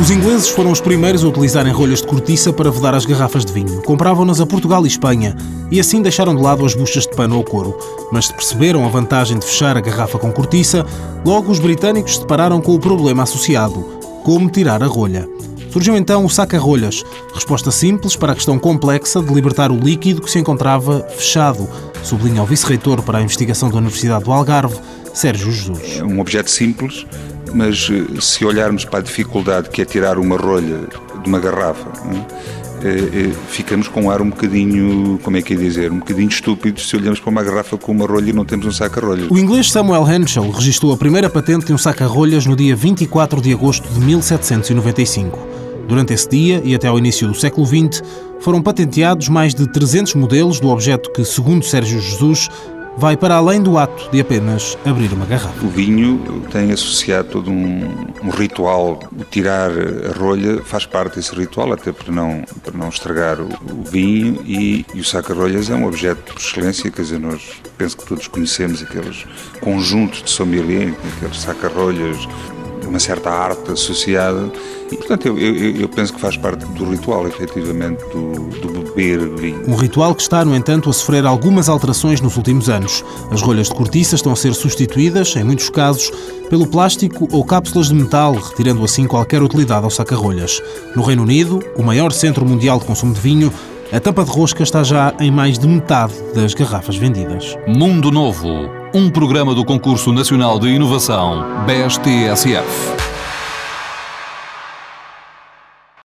Os ingleses foram os primeiros a utilizarem rolhas de cortiça para vedar as garrafas de vinho. Compravam-nas a Portugal e Espanha e assim deixaram de lado as buchas de pano ou couro. Mas se perceberam a vantagem de fechar a garrafa com cortiça, logo os britânicos se depararam com o problema associado: como tirar a rolha. Surgiu então o saca-rolhas, resposta simples para a questão complexa de libertar o líquido que se encontrava fechado, sublinha o vice-reitor para a investigação da Universidade do Algarve, Sérgio Jesus. É um objeto simples, mas eh, se olharmos para a dificuldade que é tirar uma rolha de uma garrafa, é? É, é, ficamos com um ar um bocadinho, como é que é dizer, um bocadinho estúpido se olhamos para uma garrafa com uma rolha e não temos um saca-rolhas. O inglês Samuel Henschel registrou a primeira patente de um saca-rolhas no dia 24 de agosto de 1795. Durante esse dia e até ao início do século XX, foram patenteados mais de 300 modelos do objeto que, segundo Sérgio Jesus, vai para além do ato de apenas abrir uma garrafa. O vinho tem associado todo um, um, ritual. O tirar a rolha faz parte desse ritual, até para não, para não estragar o, o vinho. E, e o saca-rolhas é um objeto por excelência, quer dizer, nós penso que todos conhecemos aqueles conjuntos de sommelier, aqueles saca-rolhas uma certa arte associada. E, portanto, eu, eu, eu, penso que faz parte do ritual, efetivamente, do, do. Um ritual que está, no entanto, a sofrer algumas alterações nos últimos anos. As rolhas de cortiça estão a ser substituídas, em muitos casos, pelo plástico ou cápsulas de metal, retirando assim qualquer utilidade ao saca-rolhas. No Reino Unido, o maior centro mundial de consumo de vinho, a tampa de rosca está já em mais de metade das garrafas vendidas. Mundo Novo, um programa do Concurso Nacional de Inovação, BSTSF.